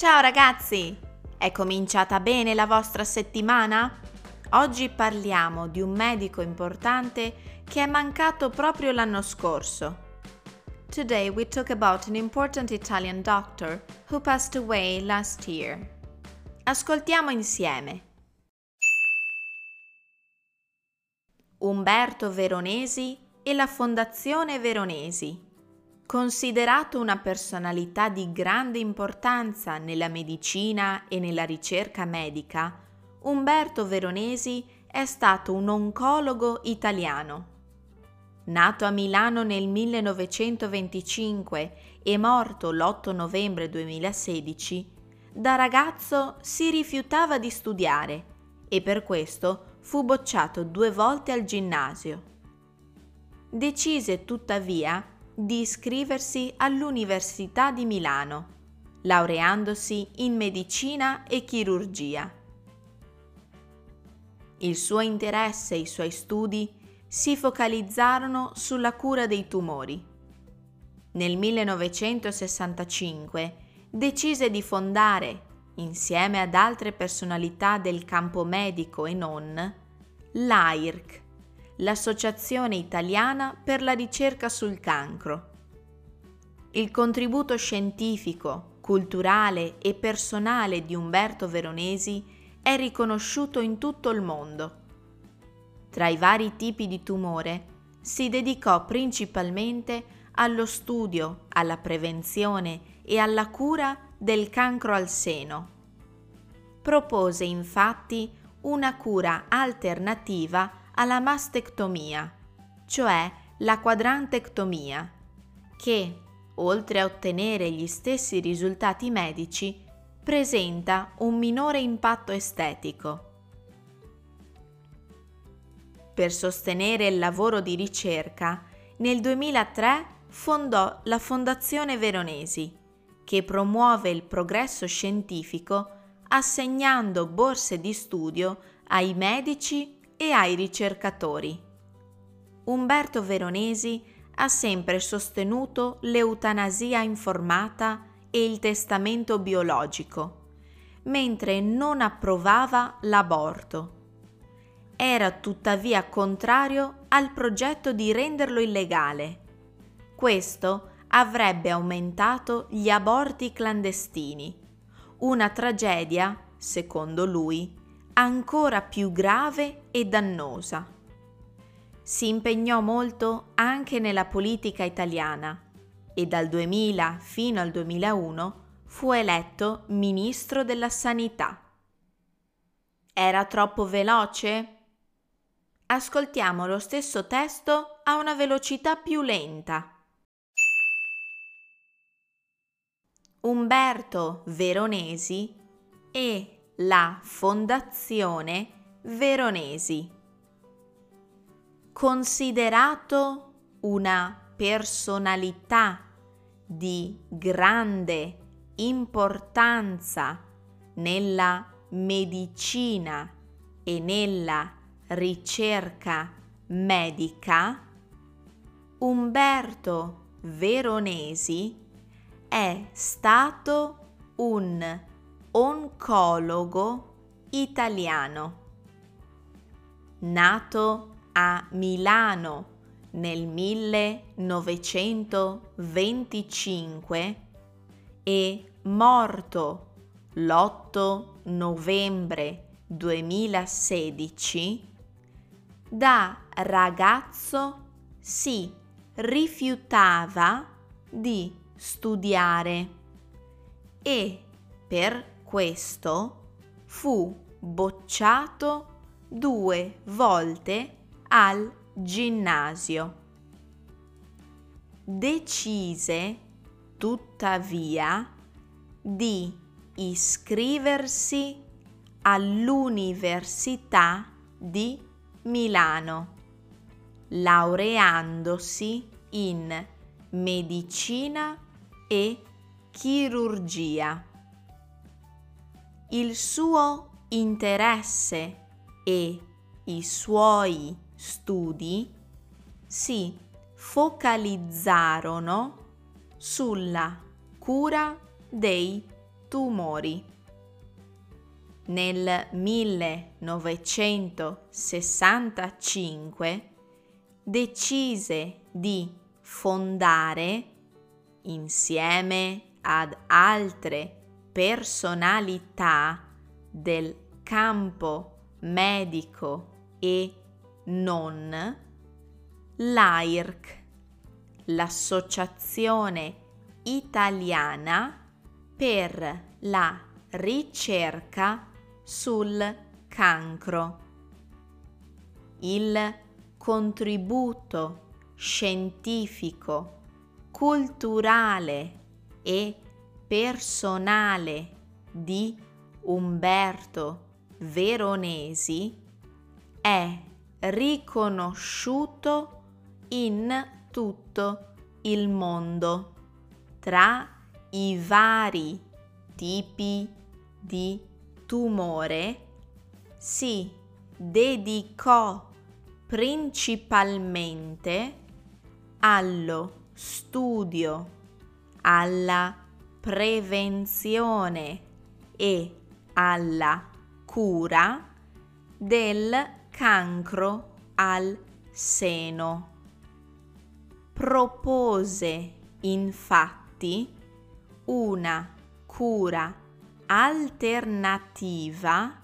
Ciao ragazzi! È cominciata bene la vostra settimana? Oggi parliamo di un medico importante che è mancato proprio l'anno scorso. Today we talk about an important Italian doctor who passed away last year. Ascoltiamo insieme. Umberto Veronesi e la Fondazione Veronesi. Considerato una personalità di grande importanza nella medicina e nella ricerca medica, Umberto Veronesi è stato un oncologo italiano. Nato a Milano nel 1925 e morto l'8 novembre 2016, da ragazzo si rifiutava di studiare e per questo fu bocciato due volte al ginnasio. Decise tuttavia di iscriversi all'Università di Milano, laureandosi in medicina e chirurgia. Il suo interesse e i suoi studi si focalizzarono sulla cura dei tumori. Nel 1965 decise di fondare, insieme ad altre personalità del campo medico e non, l'AIRC, l'Associazione Italiana per la ricerca sul cancro. Il contributo scientifico, culturale e personale di Umberto Veronesi è riconosciuto in tutto il mondo. Tra i vari tipi di tumore si dedicò principalmente allo studio, alla prevenzione e alla cura del cancro al seno. Propose infatti una cura alternativa alla mastectomia, cioè la quadrantectomia, che, oltre a ottenere gli stessi risultati medici, presenta un minore impatto estetico. Per sostenere il lavoro di ricerca, nel 2003 fondò la Fondazione Veronesi, che promuove il progresso scientifico assegnando borse di studio ai medici e ai ricercatori. Umberto Veronesi ha sempre sostenuto l'eutanasia informata e il testamento biologico, mentre non approvava l'aborto. Era tuttavia contrario al progetto di renderlo illegale. Questo avrebbe aumentato gli aborti clandestini, una tragedia, secondo lui, ancora più grave e dannosa. Si impegnò molto anche nella politica italiana e dal 2000 fino al 2001 fu eletto ministro della Sanità. Era troppo veloce? Ascoltiamo lo stesso testo a una velocità più lenta. Umberto Veronesi e la Fondazione Veronesi. Considerato una personalità di grande importanza nella medicina e nella ricerca medica, Umberto Veronesi è stato un oncologo italiano. Nato a Milano nel 1925 e morto l'8 novembre 2016, da ragazzo si rifiutava di studiare e per questo fu bocciato due volte al ginnasio. Decise tuttavia di iscriversi all'Università di Milano, laureandosi in medicina e chirurgia il suo interesse e i suoi studi si focalizzarono sulla cura dei tumori. Nel 1965 decise di fondare, insieme ad altre personalità del campo medico e non, l'AIRC, l'Associazione Italiana per la ricerca sul cancro. Il contributo scientifico, culturale e personale di Umberto Veronesi è riconosciuto in tutto il mondo tra i vari tipi di tumore si dedicò principalmente allo studio, alla prevenzione e alla cura del cancro al seno. Propose infatti una cura alternativa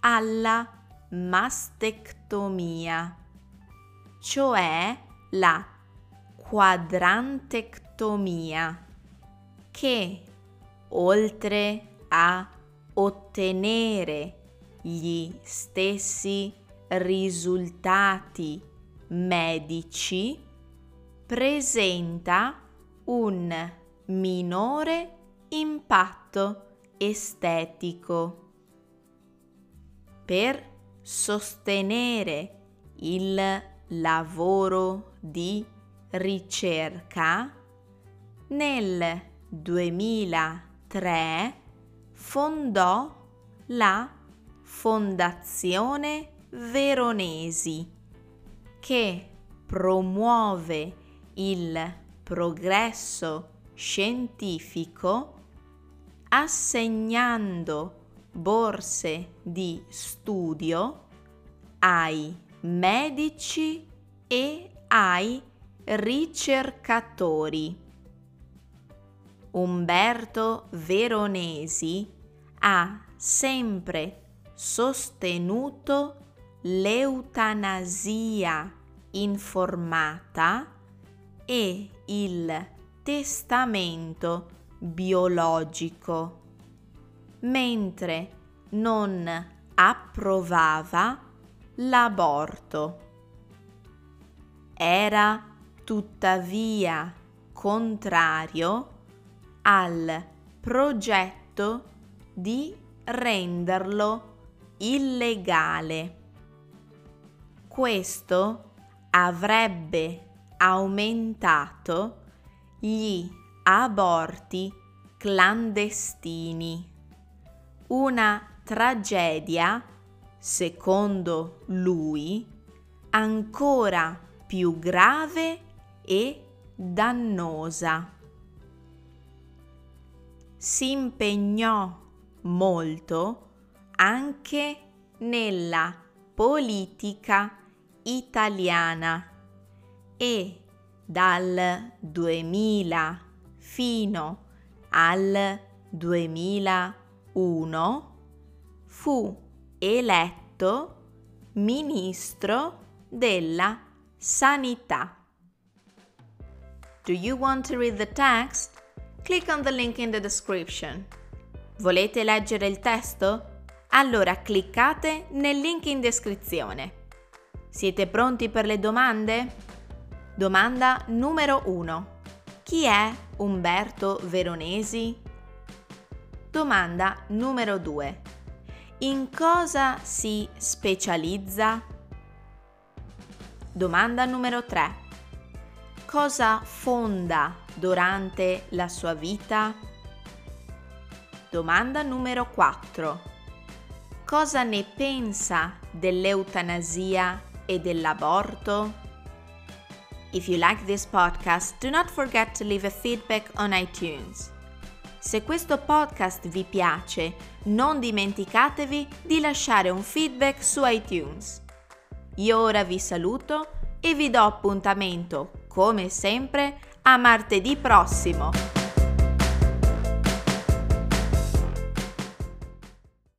alla mastectomia, cioè la quadrantectomia, che oltre a ottenere gli stessi risultati medici, presenta un minore impatto estetico. Per sostenere il lavoro di ricerca, nel 2003 fondò la Fondazione Veronesi che promuove il progresso scientifico assegnando borse di studio ai medici e ai ricercatori. Umberto Veronesi ha sempre sostenuto l'eutanasia informata e il testamento biologico, mentre non approvava l'aborto. Era tuttavia contrario al progetto di renderlo illegale. Questo avrebbe aumentato gli aborti clandestini. Una tragedia, secondo lui, ancora più grave e dannosa. Si impegnò molto anche nella politica italiana e dal 2000 fino al 2001 fu eletto ministro della sanità. Do you want to read the text? Click on the link in the description. Volete leggere il testo? Allora cliccate nel link in descrizione. Siete pronti per le domande? Domanda numero 1. Chi è Umberto Veronesi? Domanda numero 2. In cosa si specializza? Domanda numero 3. Cosa fonda durante la sua vita? Domanda numero 4. Cosa ne pensa dell'eutanasia e dell'aborto? If you like this podcast, do not forget to leave a feedback on iTunes. Se questo podcast vi piace, non dimenticatevi di lasciare un feedback su iTunes. Io ora vi saluto e vi do appuntamento, come sempre, a martedì prossimo.